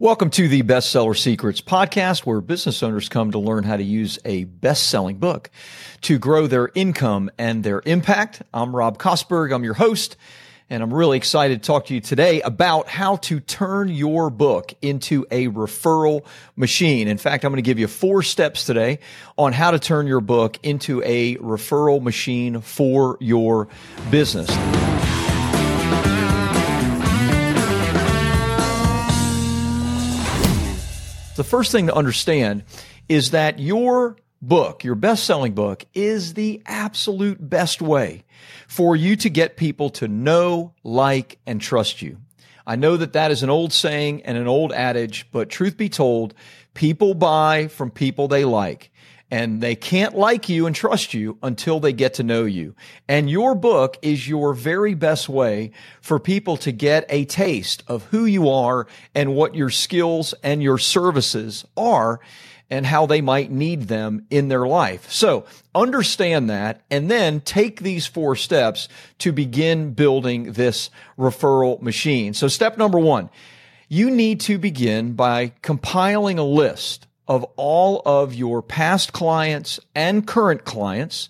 Welcome to the Bestseller Secrets podcast, where business owners come to learn how to use a best selling book to grow their income and their impact. I'm Rob Kosberg. I'm your host, and I'm really excited to talk to you today about how to turn your book into a referral machine. In fact, I'm going to give you four steps today on how to turn your book into a referral machine for your business. The first thing to understand is that your book, your best selling book is the absolute best way for you to get people to know, like, and trust you. I know that that is an old saying and an old adage, but truth be told, people buy from people they like and they can't like you and trust you until they get to know you. And your book is your very best way for people to get a taste of who you are and what your skills and your services are and how they might need them in their life. So understand that and then take these four steps to begin building this referral machine. So step number one, you need to begin by compiling a list of all of your past clients and current clients,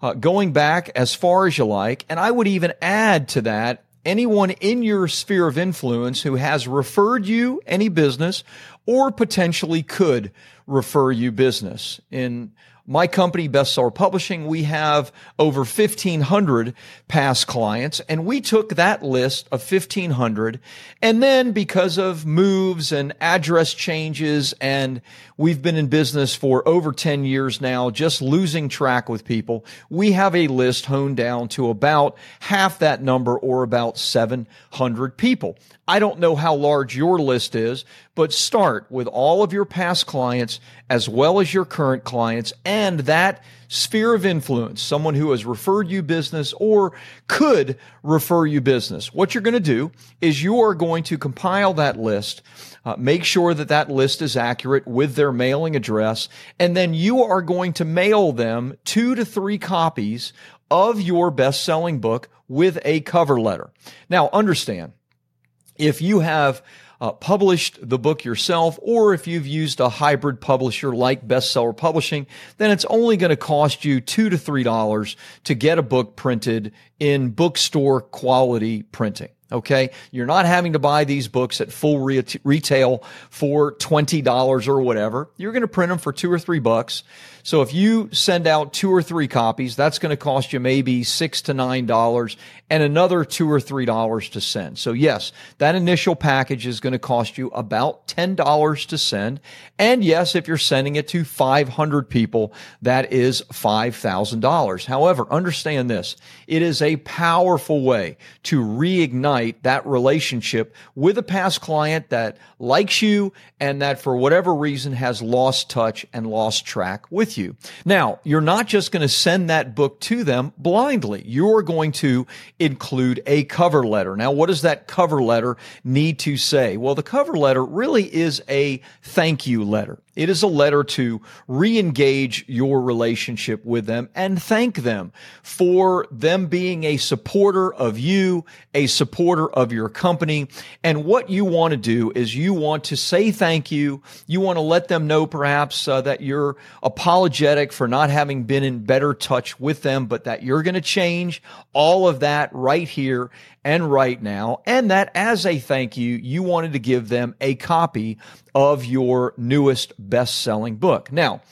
uh, going back as far as you like. And I would even add to that anyone in your sphere of influence who has referred you any business or potentially could refer you business. In my company, Bestseller Publishing, we have over 1500 past clients and we took that list of 1500 and then because of moves and address changes and we've been in business for over 10 years now, just losing track with people, we have a list honed down to about half that number or about 700 people. I don't know how large your list is, but start with all of your past clients as well as your current clients and that sphere of influence, someone who has referred you business or could refer you business. What you're going to do is you are going to compile that list, uh, make sure that that list is accurate with their mailing address, and then you are going to mail them two to three copies of your best selling book with a cover letter. Now, understand, if you have uh, published the book yourself, or if you've used a hybrid publisher like Bestseller Publishing, then it's only going to cost you two to three dollars to get a book printed in bookstore quality printing. Okay. You're not having to buy these books at full re- retail for $20 or whatever. You're going to print them for two or three bucks. So if you send out two or three copies, that's going to cost you maybe six to nine dollars and another two or three dollars to send. So yes, that initial package is going to cost you about ten dollars to send. And yes, if you're sending it to 500 people, that is $5,000. However, understand this. It is a powerful way to reignite that relationship with a past client that likes you and that for whatever reason has lost touch and lost track with you. Now, you're not just going to send that book to them blindly. You're going to include a cover letter. Now, what does that cover letter need to say? Well, the cover letter really is a thank you letter. It is a letter to re-engage your relationship with them and thank them for them being a supporter of you, a supporter of your company. And what you want to do is you want to say thank you. You want to let them know perhaps uh, that you're apologetic for not having been in better touch with them, but that you're going to change all of that right here and right now. And that as a thank you, you wanted to give them a copy of your newest best selling book. Now,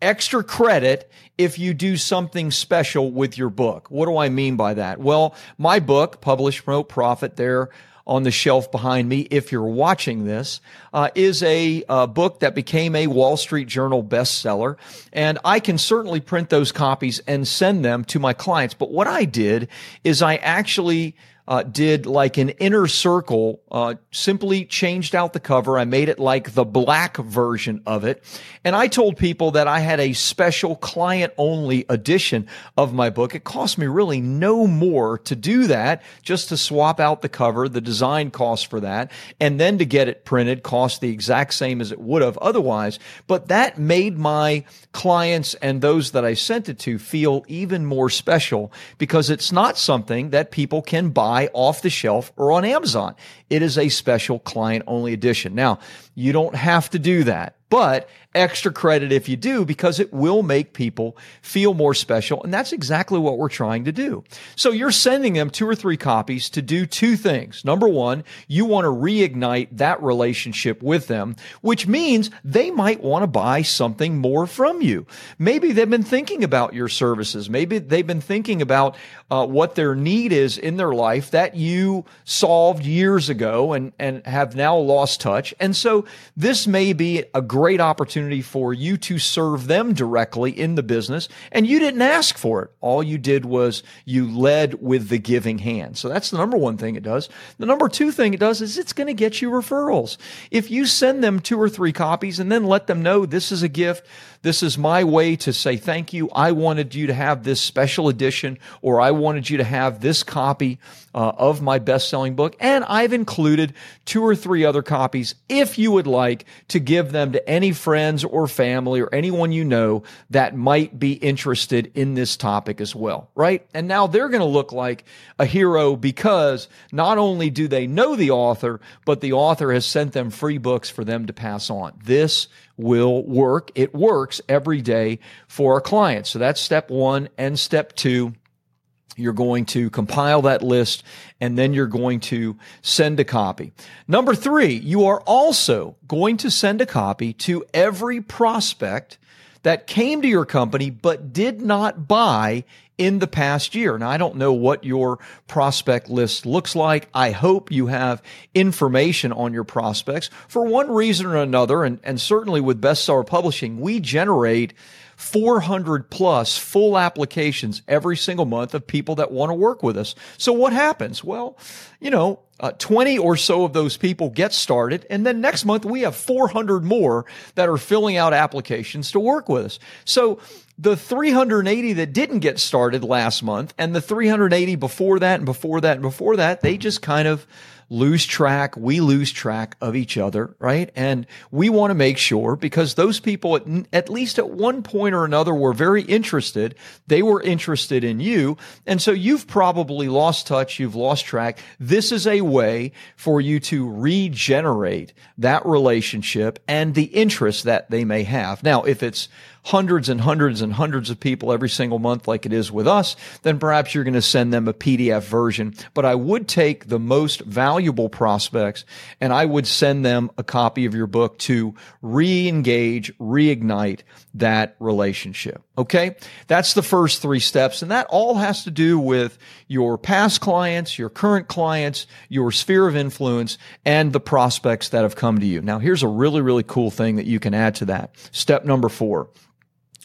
extra credit if you do something special with your book. What do I mean by that? Well, my book, Publish, Promote, Profit, there on the shelf behind me, if you're watching this, uh, is a, a book that became a Wall Street Journal bestseller. And I can certainly print those copies and send them to my clients. But what I did is I actually uh, did like an inner circle, uh, simply changed out the cover. I made it like the black version of it. And I told people that I had a special client only edition of my book. It cost me really no more to do that, just to swap out the cover. The design cost for that. And then to get it printed cost the exact same as it would have otherwise. But that made my clients and those that I sent it to feel even more special because it's not something that people can buy buy off the shelf or on Amazon. It is a special client only edition. Now, you don't have to do that, but extra credit if you do because it will make people feel more special. And that's exactly what we're trying to do. So you're sending them two or three copies to do two things. Number one, you want to reignite that relationship with them, which means they might want to buy something more from you. Maybe they've been thinking about your services. Maybe they've been thinking about uh, what their need is in their life that you solved years ago and, and have now lost touch. And so this may be a great opportunity opportunity for you to serve them directly in the business. And you didn't ask for it. All you did was you led with the giving hand. So that's the number one thing it does. The number two thing it does is it's going to get you referrals. If you send them two or three copies and then let them know this is a gift, this is my way to say thank you. I wanted you to have this special edition, or I wanted you to have this copy uh, of my best selling book. And I've included two or three other copies if you would like to give them to any friends or family or anyone you know that might be interested in this topic as well, right? And now they're going to look like a hero because not only do they know the author, but the author has sent them free books for them to pass on. This will work. It works every day for our clients. So that's step one and step two. You're going to compile that list and then you're going to send a copy. Number three, you are also going to send a copy to every prospect that came to your company but did not buy in the past year. Now, I don't know what your prospect list looks like. I hope you have information on your prospects for one reason or another. And, and certainly with bestseller publishing, we generate 400 plus full applications every single month of people that want to work with us. So what happens? Well, you know, uh, 20 or so of those people get started. And then next month we have 400 more that are filling out applications to work with us. So the 380 that didn't get started last month and the 380 before that and before that and before that, they just kind of lose track. We lose track of each other, right? And we want to make sure because those people, at, at, least at one point or another, were very interested. They were interested in you. And so you've probably lost touch. You've lost track. This is a way for you to regenerate that relationship and the interest that they may have. Now, if it's hundreds and hundreds and hundreds of people every single month like it is with us, then perhaps you're going to send them a PDF version. But I would take the most valuable prospects and I would send them a copy of your book to re-engage, reignite that relationship. Okay. That's the first three steps. And that all has to do with your past clients, your current clients, your sphere of influence, and the prospects that have come to you. Now, here's a really, really cool thing that you can add to that. Step number four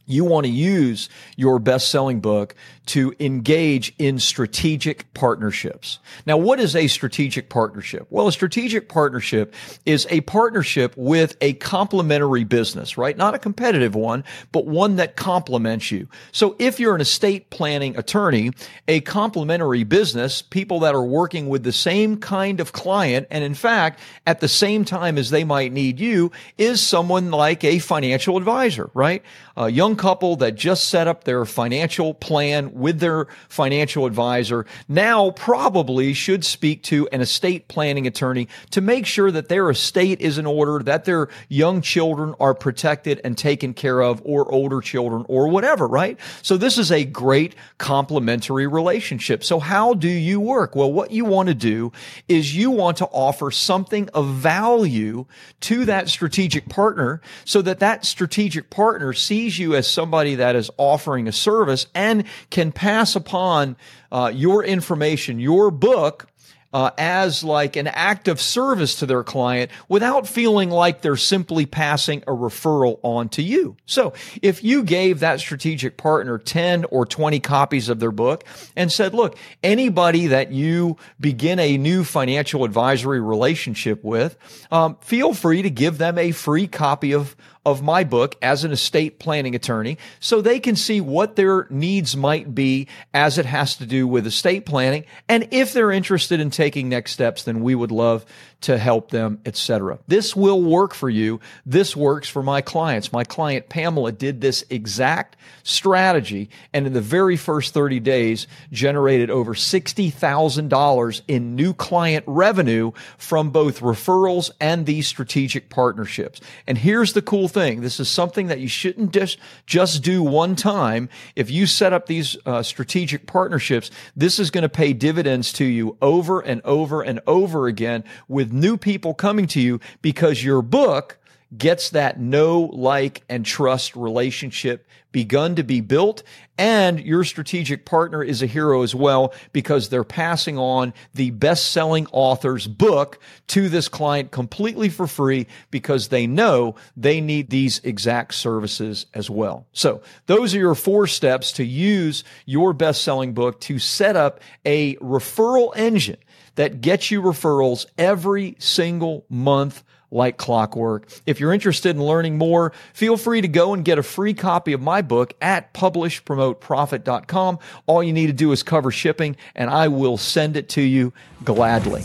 you want to use your best selling book to engage in strategic partnerships. Now, what is a strategic partnership? Well, a strategic partnership is a partnership with a complementary business, right? Not a competitive one, but one that complements you. So if you're an estate planning attorney, a complementary business, people that are working with the same kind of client, and in fact, at the same time as they might need you, is someone like a financial advisor, right? A young couple that just set up their financial plan with their financial advisor now probably should speak to an estate planning attorney to make sure that their estate is in order, that their young children are protected and taken care of, or older children, or whatever, right? So this is a great complementary relationship. So how do you work? Well, what you want to do is you want to offer something of value to that strategic partner so that that strategic partner sees you as somebody that is offering a service and can pass upon uh, your information, your book, uh, as like an act of service to their client without feeling like they're simply passing a referral on to you. So if you gave that strategic partner 10 or 20 copies of their book and said, look, anybody that you begin a new financial advisory relationship with, um, feel free to give them a free copy of of my book as an estate planning attorney so they can see what their needs might be as it has to do with estate planning. And if they're interested in taking next steps, then we would love to help them, etc. This will work for you. This works for my clients. My client Pamela did this exact strategy and in the very first 30 days generated over $60,000 in new client revenue from both referrals and these strategic partnerships. And here's the cool thing. This is something that you shouldn't just, just do one time. If you set up these uh, strategic partnerships, this is going to pay dividends to you over and over and over again with new people coming to you because your book gets that know, like, and trust relationship begun to be built. And your strategic partner is a hero as well because they're passing on the best selling author's book to this client completely for free because they know they need these exact services as well. So those are your four steps to use your best selling book to set up a referral engine that gets you referrals every single month like clockwork. If you're interested in learning more, feel free to go and get a free copy of my book at publishpromoteprofit.com. All you need to do is cover shipping and I will send it to you gladly.